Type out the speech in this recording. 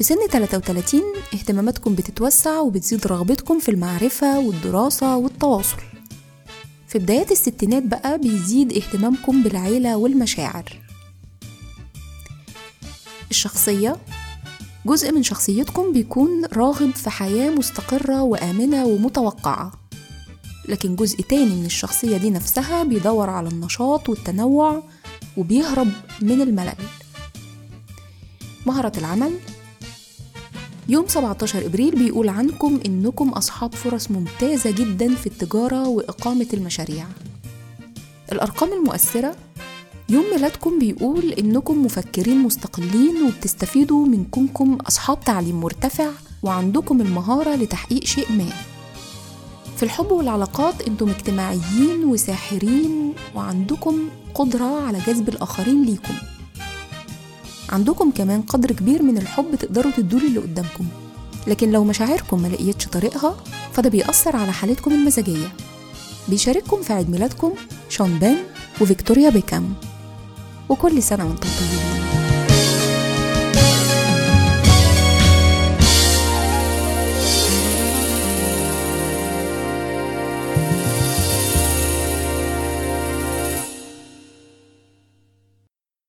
في سن 33 اهتماماتكم بتتوسع وبتزيد رغبتكم في المعرفة والدراسة والتواصل. في بدايات الستينات بقى بيزيد اهتمامكم بالعيلة والمشاعر. الشخصية جزء من شخصيتكم بيكون راغب في حياة مستقرة وآمنة ومتوقعة. لكن جزء تاني من الشخصية دي نفسها بيدور على النشاط والتنوع وبيهرب من الملل. مهرة العمل يوم 17 إبريل بيقول عنكم إنكم أصحاب فرص ممتازة جدا في التجارة وإقامة المشاريع. الأرقام المؤثرة يوم ميلادكم بيقول إنكم مفكرين مستقلين وبتستفيدوا من كونكم أصحاب تعليم مرتفع وعندكم المهارة لتحقيق شيء ما. في الحب والعلاقات أنتم اجتماعيين وساحرين وعندكم قدرة على جذب الآخرين ليكم. عندكم كمان قدر كبير من الحب تقدروا تدوا اللي قدامكم. لكن لو مشاعركم ما لقيتش طريقها فده بيأثر على حالتكم المزاجية. بيشارككم في عيد ميلادكم شون بين وفيكتوريا بيكام. وكل سنة وأنتم طيبين.